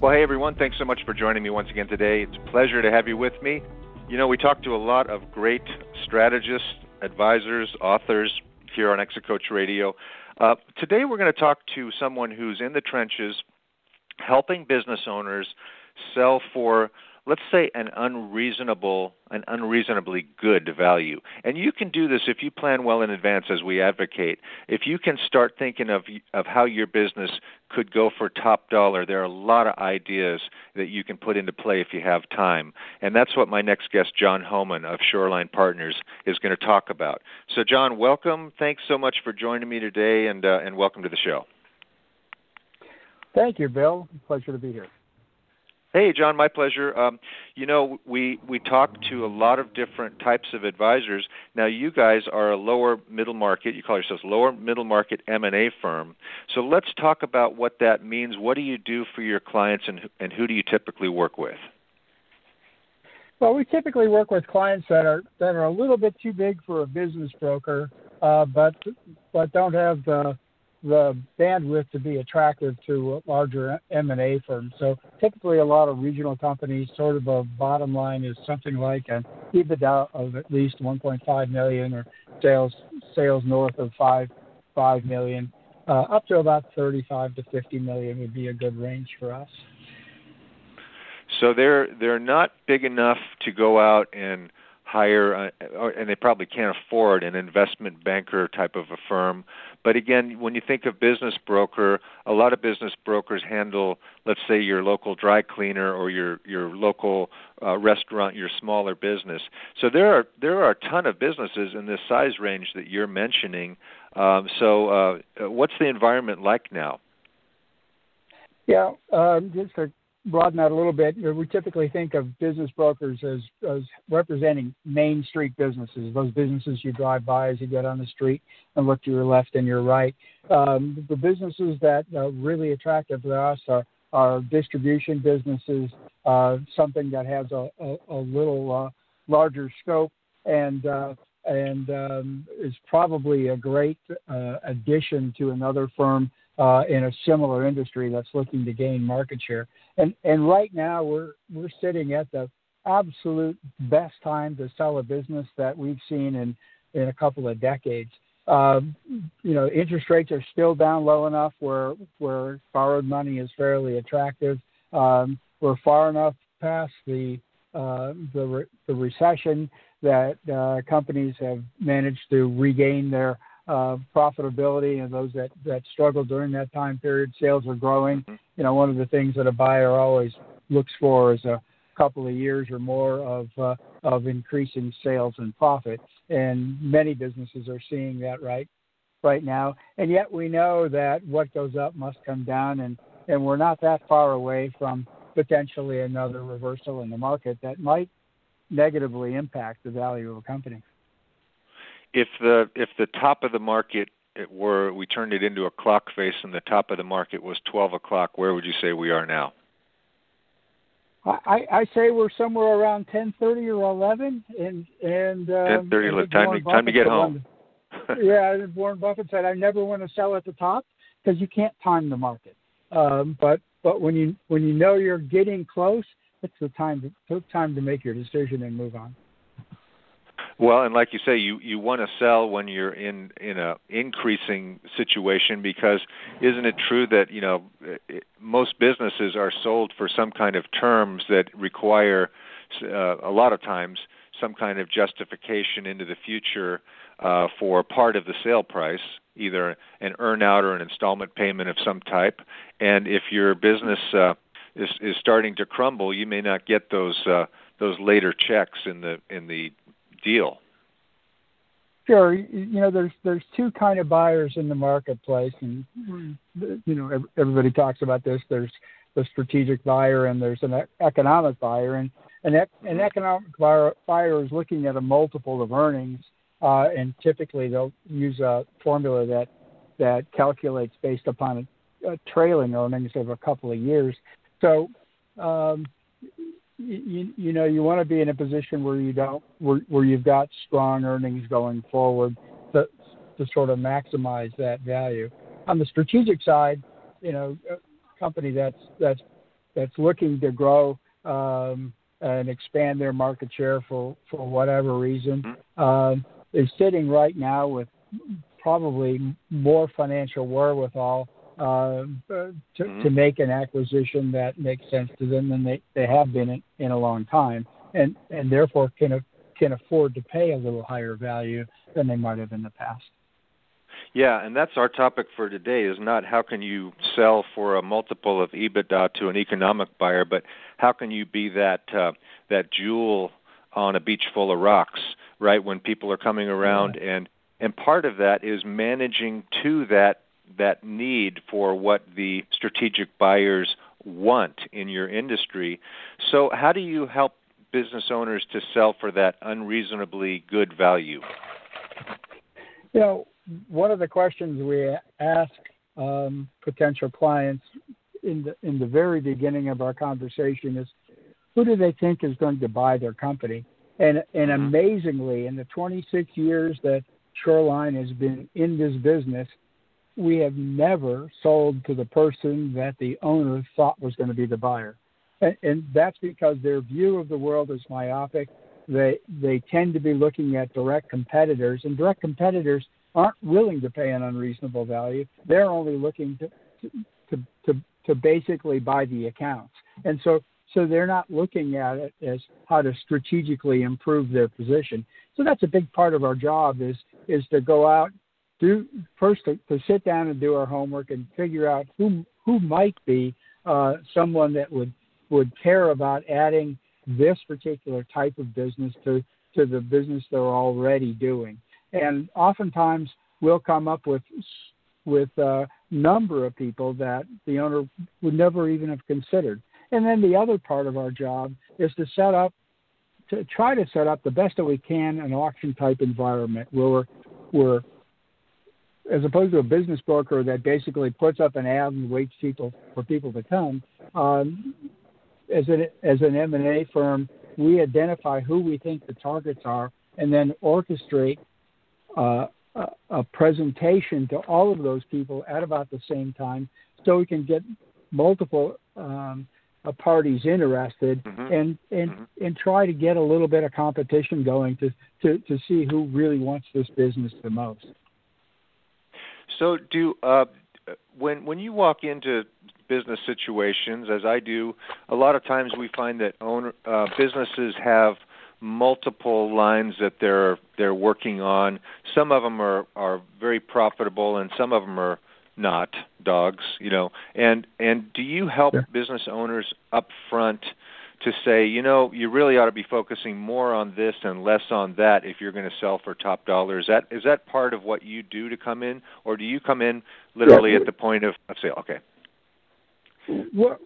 Well, hey everyone, thanks so much for joining me once again today. It's a pleasure to have you with me. You know, we talk to a lot of great strategists, advisors, authors here on Exit Coach Radio. Uh, today we're going to talk to someone who's in the trenches helping business owners sell for let's say an unreasonable an unreasonably good value. And you can do this if you plan well in advance as we advocate. If you can start thinking of of how your business could go for top dollar there are a lot of ideas that you can put into play if you have time. And that's what my next guest John Homan of Shoreline Partners is going to talk about. So John welcome. Thanks so much for joining me today and uh, and welcome to the show. Thank you, Bill. Pleasure to be here. Hey, John, my pleasure. Um, you know, we we talk to a lot of different types of advisors. Now, you guys are a lower middle market. You call yourselves lower middle market M and A firm. So let's talk about what that means. What do you do for your clients, and and who do you typically work with? Well, we typically work with clients that are that are a little bit too big for a business broker, uh, but but don't have the the bandwidth to be attractive to larger M&A firms. So typically a lot of regional companies sort of a bottom line is something like an EBITDA of at least 1.5 million or sales sales north of 5 5 million. Uh, up to about 35 to 50 million would be a good range for us. So they're they're not big enough to go out and hire, uh, and they probably can't afford an investment banker type of a firm. But again, when you think of business broker, a lot of business brokers handle, let's say, your local dry cleaner or your your local uh, restaurant, your smaller business. So there are there are a ton of businesses in this size range that you're mentioning. Um, so uh, what's the environment like now? Yeah, um, just a broaden that a little bit, we typically think of business brokers as, as representing main street businesses, those businesses you drive by as you get on the street and look to your left and your right. Um, the businesses that are really attractive to us are, are distribution businesses, uh, something that has a, a, a little uh, larger scope and uh, and um, is probably a great uh, addition to another firm uh, in a similar industry that's looking to gain market share. And and right now we're we're sitting at the absolute best time to sell a business that we've seen in in a couple of decades. Um, you know, interest rates are still down low enough where where borrowed money is fairly attractive. Um, we're far enough past the uh, the, re- the recession that uh, companies have managed to regain their profitability and those that, that struggled during that time period. Sales are growing. Mm-hmm. You know, one of the things that a buyer always looks for is a couple of years or more of uh, of increasing sales and profit. And many businesses are seeing that right right now. And yet we know that what goes up must come down, and and we're not that far away from potentially another reversal in the market that might negatively impact the value of a company if the if the top of the market it were we turned it into a clock face and the top of the market was 12 o'clock, where would you say we are now? I, I say we're somewhere around 10:30 or 11, and and um, 10:30. Time to time to get home. yeah, Warren Buffett said, "I never want to sell at the top because you can't time the market. Um, but but when you when you know you're getting close, it's the time to, time to make your decision and move on." Well, and like you say, you you want to sell when you're in in a increasing situation because isn't it true that you know it, most businesses are sold for some kind of terms that require uh, a lot of times some kind of justification into the future uh, for part of the sale price, either an earnout or an installment payment of some type. And if your business uh, is is starting to crumble, you may not get those uh, those later checks in the in the deal? Sure. You know, there's there's two kind of buyers in the marketplace, and you know everybody talks about this. There's the strategic buyer, and there's an economic buyer, and an, an economic buyer, buyer is looking at a multiple of earnings, uh, and typically they'll use a formula that that calculates based upon a, a trailing earnings of a couple of years. So um, you, you know you want to be in a position where you don't where, where you've got strong earnings going forward to to sort of maximize that value. On the strategic side, you know, a company that's that's that's looking to grow um, and expand their market share for for whatever reason mm-hmm. um, is sitting right now with probably more financial wherewithal uh, to, mm-hmm. to make an acquisition that makes sense to them than they, they have been in, in a long time, and and therefore can can afford to pay a little higher value than they might have in the past. Yeah, and that's our topic for today is not how can you sell for a multiple of EBITDA to an economic buyer, but how can you be that uh, that jewel on a beach full of rocks, right? When people are coming around yeah. and and part of that is managing to that that need for what the strategic buyers want in your industry. So, how do you help business owners to sell for that unreasonably good value? You know, one of the questions we ask um, potential clients in the in the very beginning of our conversation is, who do they think is going to buy their company? And and mm-hmm. amazingly, in the 26 years that Shoreline has been in this business, we have never sold to the person that the owner thought was going to be the buyer. And, and that's because their view of the world is myopic. They they tend to be looking at direct competitors, and direct competitors aren't willing to pay an unreasonable value. They're only looking to to to, to basically buy the accounts, and so so they're not looking at it as how to strategically improve their position. So that's a big part of our job is is to go out do first to, to sit down and do our homework and figure out who who might be uh, someone that would would care about adding this particular type of business to to the business they're already doing. And oftentimes we'll come up with with a number of people that the owner would never even have considered. And then the other part of our job is to set up to try to set up the best that we can an auction type environment where we're, we're as opposed to a business broker that basically puts up an ad and waits people for people to come. Um, as an as an M and A firm, we identify who we think the targets are, and then orchestrate uh, a, a presentation to all of those people at about the same time, so we can get multiple um, uh, parties interested mm-hmm. and and mm-hmm. and try to get a little bit of competition going to, to to see who really wants this business the most. So, do uh, when when you walk into business situations, as I do, a lot of times we find that owner uh, businesses have multiple lines that they're they're working on. Some of them are are very profitable, and some of them are not dogs. You know, and and do you help business owners up front? To say, you know, you really ought to be focusing more on this and less on that if you're going to sell for top dollar. Is that is that part of what you do to come in, or do you come in literally yeah. at the point of, of sale? Okay. What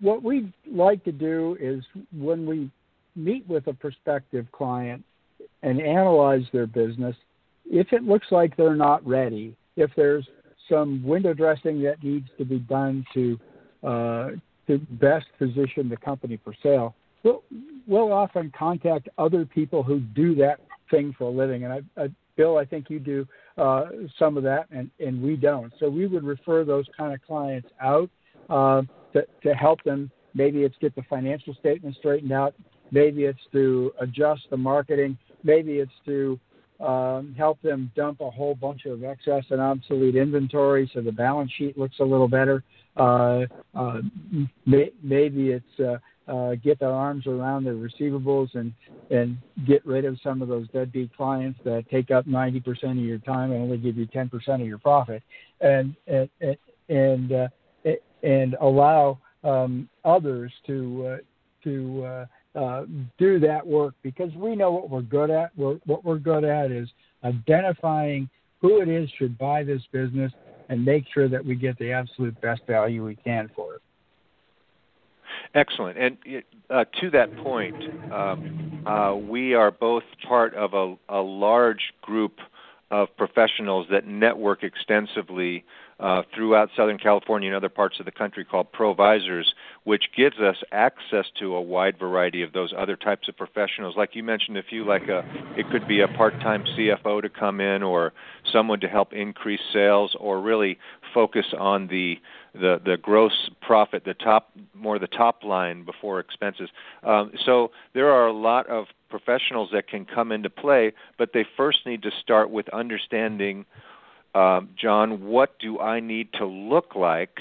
what we like to do is when we meet with a prospective client and analyze their business, if it looks like they're not ready, if there's some window dressing that needs to be done to uh, to best position the company for sale, we'll, we'll often contact other people who do that thing for a living. And I, I, Bill, I think you do uh, some of that, and, and we don't. So we would refer those kind of clients out uh, to, to help them. Maybe it's get the financial statement straightened out. maybe it's to adjust the marketing, maybe it's to um, help them dump a whole bunch of excess and obsolete inventory so the balance sheet looks a little better. Uh, uh, may, maybe it's uh, uh, get their arms around their receivables and and get rid of some of those deadbeat clients that take up 90% of your time and only give you 10% of your profit, and and and uh, and allow um, others to uh, to uh, uh, do that work because we know what we're good at. We're, what we're good at is identifying who it is should buy this business and make sure that we get the absolute best value we can for it. Excellent. And uh, to that point, um, uh, we are both part of a, a, large group of professionals that network extensively uh, throughout Southern California and other parts of the country called Provisors, which gives us access to a wide variety of those other types of professionals. Like you mentioned a few, like a, it could be a part-time CFO to come in, or someone to help increase sales, or really focus on the the the gross profit, the top more the top line before expenses. Um, so there are a lot of professionals that can come into play, but they first need to start with understanding um, John, what do I need to look like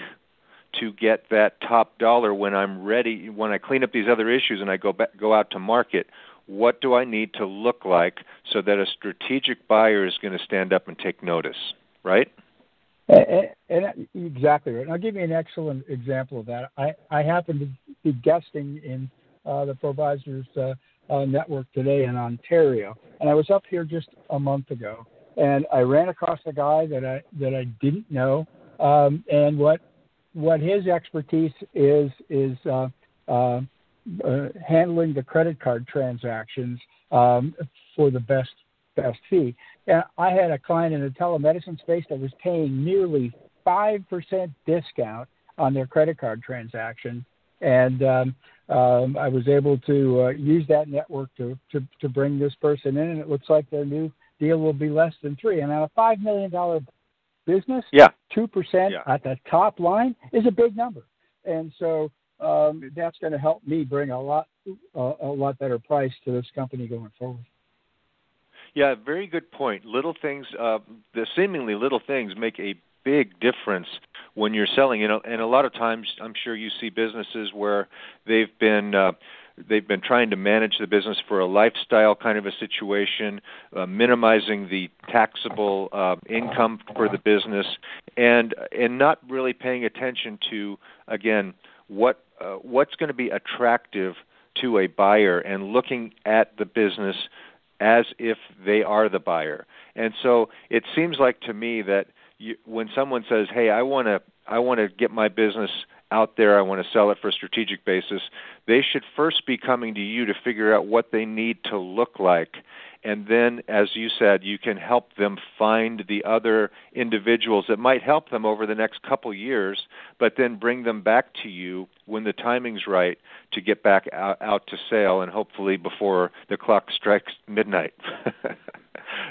to get that top dollar when I'm ready? When I clean up these other issues and I go back, go out to market, what do I need to look like so that a strategic buyer is going to stand up and take notice? Right? And, and, exactly right. And I'll give you an excellent example of that. I, I happen to be guesting in uh, the Provisors uh, uh, Network today in Ontario, and I was up here just a month ago and I ran across a guy that I that I didn't know, um, and what what his expertise is is uh, uh, uh, handling the credit card transactions um, for the best best fee. And I had a client in the telemedicine space that was paying nearly five percent discount on their credit card transaction, and um, um, I was able to uh, use that network to, to to bring this person in, and it looks like their new deal will be less than three. And on a five million dollar business, yeah, two percent yeah. at the top line is a big number, and so um, that's going to help me bring a lot uh, a lot better price to this company going forward. Yeah, very good point. Little things, uh, the seemingly little things, make a big difference when you're selling. You know, and a lot of times, I'm sure you see businesses where they've been uh, They've been trying to manage the business for a lifestyle kind of a situation, uh, minimizing the taxable uh, income for the business, and and not really paying attention to again what uh, what's going to be attractive to a buyer and looking at the business as if they are the buyer. And so it seems like to me that you, when someone says, "Hey, I want to I want to get my business out there, I want to sell it for a strategic basis, they should first be coming to you to figure out what they need to look like. And then, as you said, you can help them find the other individuals that might help them over the next couple years, but then bring them back to you when the timing's right to get back out, out to sale and hopefully before the clock strikes midnight.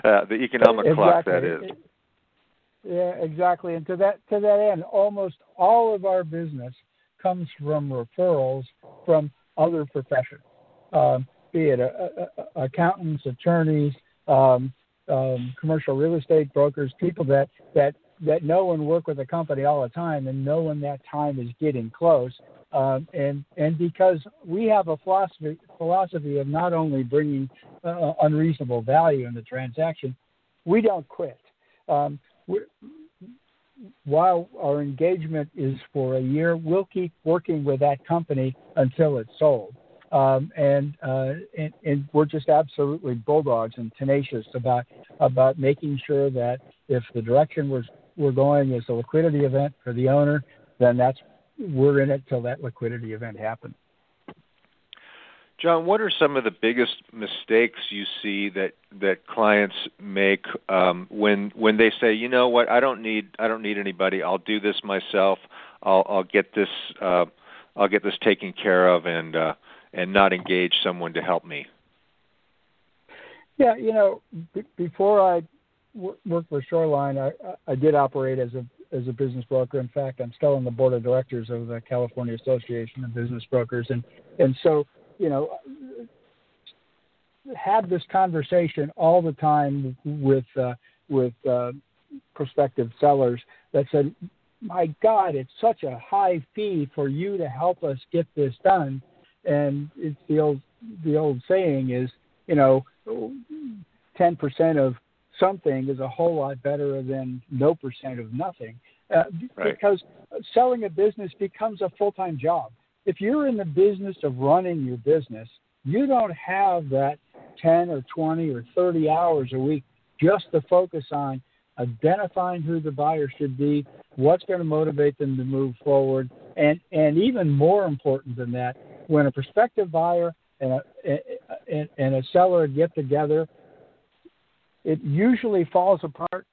uh, the economic exactly. clock, that is. Yeah, exactly. And to that to that end, almost all of our business comes from referrals from other professions, um, be it a, a, accountants, attorneys, um, um, commercial real estate brokers, people that that that know and work with a company all the time and know when that time is getting close. Um, and and because we have a philosophy philosophy of not only bringing uh, unreasonable value in the transaction, we don't quit. Um, while our engagement is for a year, we'll keep working with that company until it's sold. Um, and, uh, and, and we're just absolutely bulldogs and tenacious about about making sure that if the direction we're we're going is a liquidity event for the owner, then that's we're in it till that liquidity event happens. John, what are some of the biggest mistakes you see that that clients make um, when when they say, you know what, I don't need I don't need anybody. I'll do this myself. I'll I'll get this uh, I'll get this taken care of and uh, and not engage someone to help me. Yeah, you know, b- before I w- worked for Shoreline, I, I did operate as a as a business broker. In fact, I'm still on the board of directors of the California Association of Business Brokers, and and so you know, have this conversation all the time with uh, with uh, prospective sellers that said, "My God, it's such a high fee for you to help us get this done." And it's the old the old saying is, you know, ten percent of something is a whole lot better than no percent of nothing, uh, right. because selling a business becomes a full time job. If you're in the business of running your business, you don't have that 10 or 20 or 30 hours a week just to focus on identifying who the buyer should be, what's going to motivate them to move forward, and and even more important than that, when a prospective buyer and a and, and a seller get together, it usually falls apart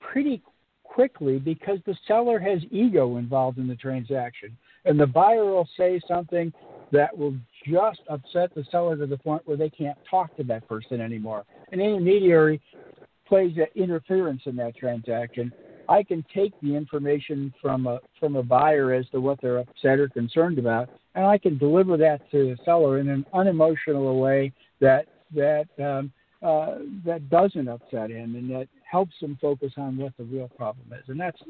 pretty quickly because the seller has ego involved in the transaction, and the buyer will say something that will just upset the seller to the point where they can't talk to that person anymore. An intermediary plays an interference in that transaction. I can take the information from a from a buyer as to what they're upset or concerned about, and I can deliver that to the seller in an unemotional way that that um, uh, that doesn't upset him and that helps him focus on what the real problem is. And that's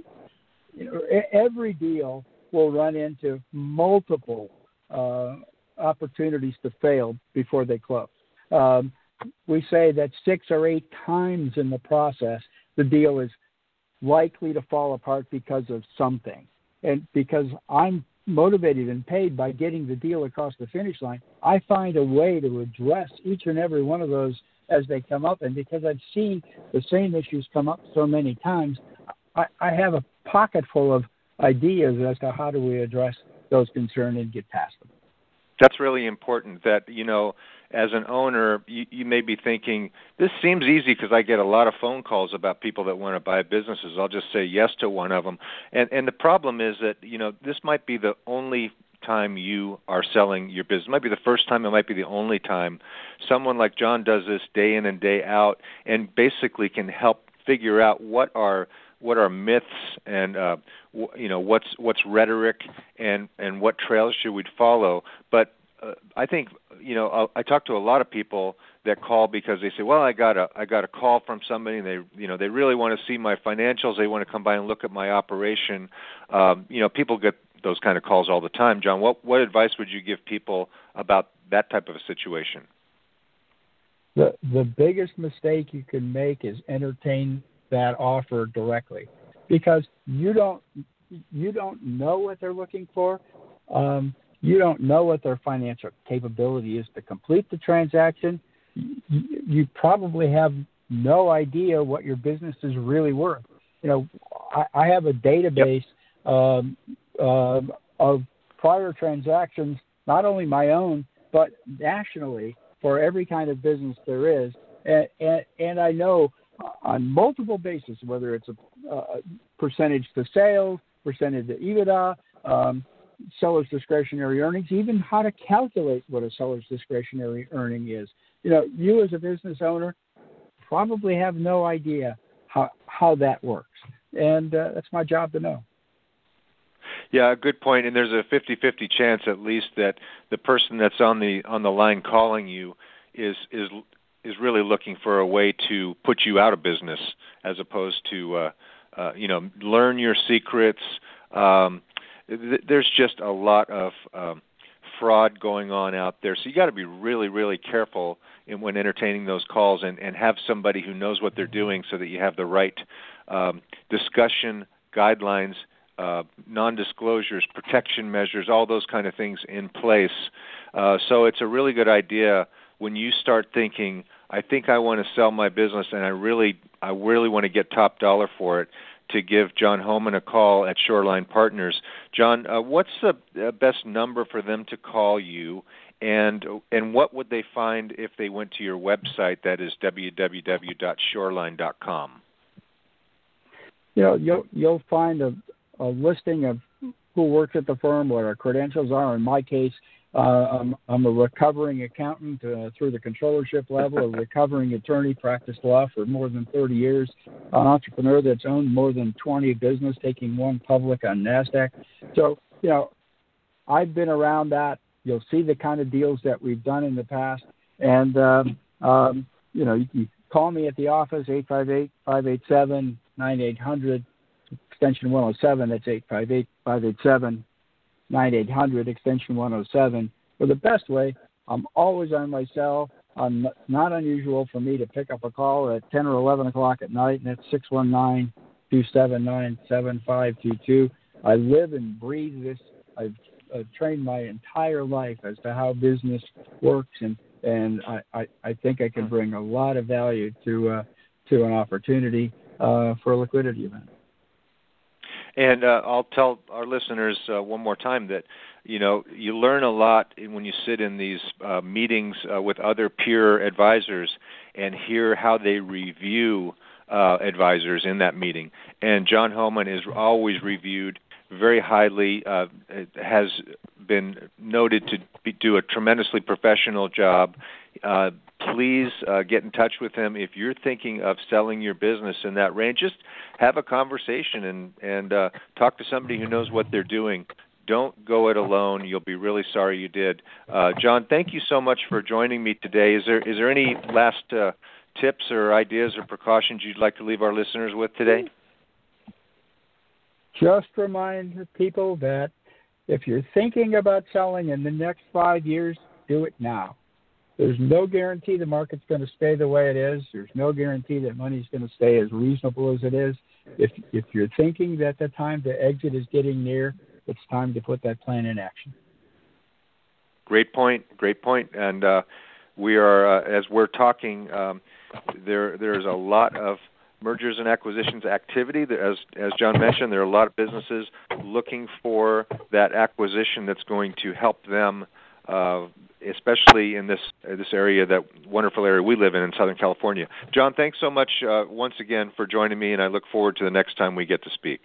you know every deal will run into multiple uh, opportunities to fail before they close. Um, we say that six or eight times in the process, the deal is likely to fall apart because of something. And because I'm motivated and paid by getting the deal across the finish line, I find a way to address each and every one of those as they come up. And because I've seen the same issues come up so many times, I, I have a pocket full of ideas as to how do we address those concerns and get past them. That's really important. That you know, as an owner, you, you may be thinking this seems easy because I get a lot of phone calls about people that want to buy businesses. I'll just say yes to one of them. And and the problem is that you know this might be the only time you are selling your business. It might be the first time, it might be the only time. Someone like John does this day in and day out and basically can help figure out what are what are myths and uh, you know what's what's rhetoric and and what trails should we follow. But uh, I think you know I, I talk to a lot of people that call because they say, well, I got a I got a call from somebody and they you know they really want to see my financials. They want to come by and look at my operation. Um, you know, people get those kind of calls all the time. John, what what advice would you give people about that type of a situation? The the biggest mistake you can make is entertain that offer directly because you don't you don't know what they're looking for. Um, you don't know what their financial capability is to complete the transaction. You, you probably have no idea what your business is really worth. You know, I, I have a database yep. um, uh, of prior transactions, not only my own but nationally for every kind of business there is, and, and, and I know on multiple bases, whether it's a, percentage to sales, percentage to EBITDA, um, seller's discretionary earnings, even how to calculate what a seller's discretionary earning is. You know, you as a business owner probably have no idea how how that works, and uh, that's my job to know. Yeah, good point. And there's a 50-50 chance, at least, that the person that's on the on the line calling you is is is really looking for a way to put you out of business as opposed to uh, uh, you know learn your secrets. Um, th- there's just a lot of um, fraud going on out there, so you got to be really really careful in, when entertaining those calls and, and have somebody who knows what they're doing so that you have the right um, discussion guidelines. Uh, non-disclosures, protection measures, all those kind of things in place. Uh, so it's a really good idea when you start thinking, I think I want to sell my business and I really I really want to get top dollar for it to give John Homan a call at Shoreline Partners. John, uh, what's the best number for them to call you and and what would they find if they went to your website that is www.shoreline.com? You know, you'll you'll find a, a listing of who works at the firm, what our credentials are. In my case, uh, I'm, I'm a recovering accountant uh, through the controllership level, a recovering attorney, practiced law for more than 30 years, an entrepreneur that's owned more than 20 business, taking one public on NASDAQ. So, you know, I've been around that. You'll see the kind of deals that we've done in the past. And, um, Um, you know, you can call me at the office, 858-587-9800, extension 107. That's 858-587-9800, extension 107. Or the best way, I'm always on my cell. I'm not unusual for me to pick up a call at 10 or 11 o'clock at night, and that's 619 279 7522. I live and breathe this. I've, I've trained my entire life as to how business works, and and I, I, I think I can bring a lot of value to uh, to an opportunity uh, for a liquidity event. And uh, I'll tell our listeners uh, one more time that you know you learn a lot when you sit in these uh, meetings uh, with other peer advisors and hear how they review uh, advisors in that meeting. And John Homan is always reviewed very highly. Uh, has been noted to be, do a tremendously professional job. Uh, please uh, get in touch with him if you're thinking of selling your business in that range. Just have a conversation and and uh, talk to somebody who knows what they're doing. Don't go it alone. You'll be really sorry you did. Uh, John, thank you so much for joining me today. Is there is there any last uh, tips or ideas or precautions you'd like to leave our listeners with today? Just remind people that if you're thinking about selling in the next five years, do it now. There's no guarantee the market's going to stay the way it is. There's no guarantee that money's going to stay as reasonable as it is. If if you're thinking that the time to exit is getting near, it's time to put that plan in action. Great point. Great point. And uh, we are, uh, as we're talking, um, there there's a lot of mergers and acquisitions activity. As as John mentioned, there are a lot of businesses looking for that acquisition that's going to help them, uh, especially in this uh, this area, that wonderful area we live in in Southern California. John, thanks so much uh, once again for joining me, and I look forward to the next time we get to speak.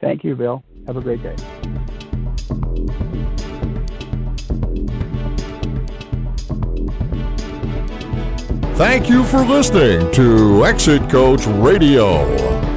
Thank you, Bill. Have a great day. Thank you for listening to Exit Coach Radio.